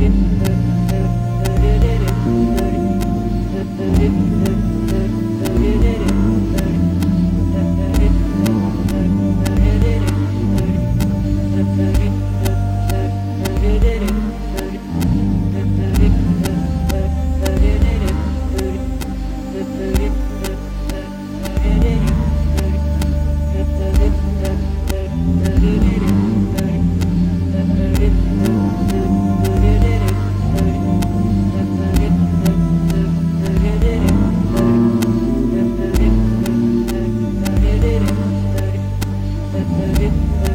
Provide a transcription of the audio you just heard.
in Thank you.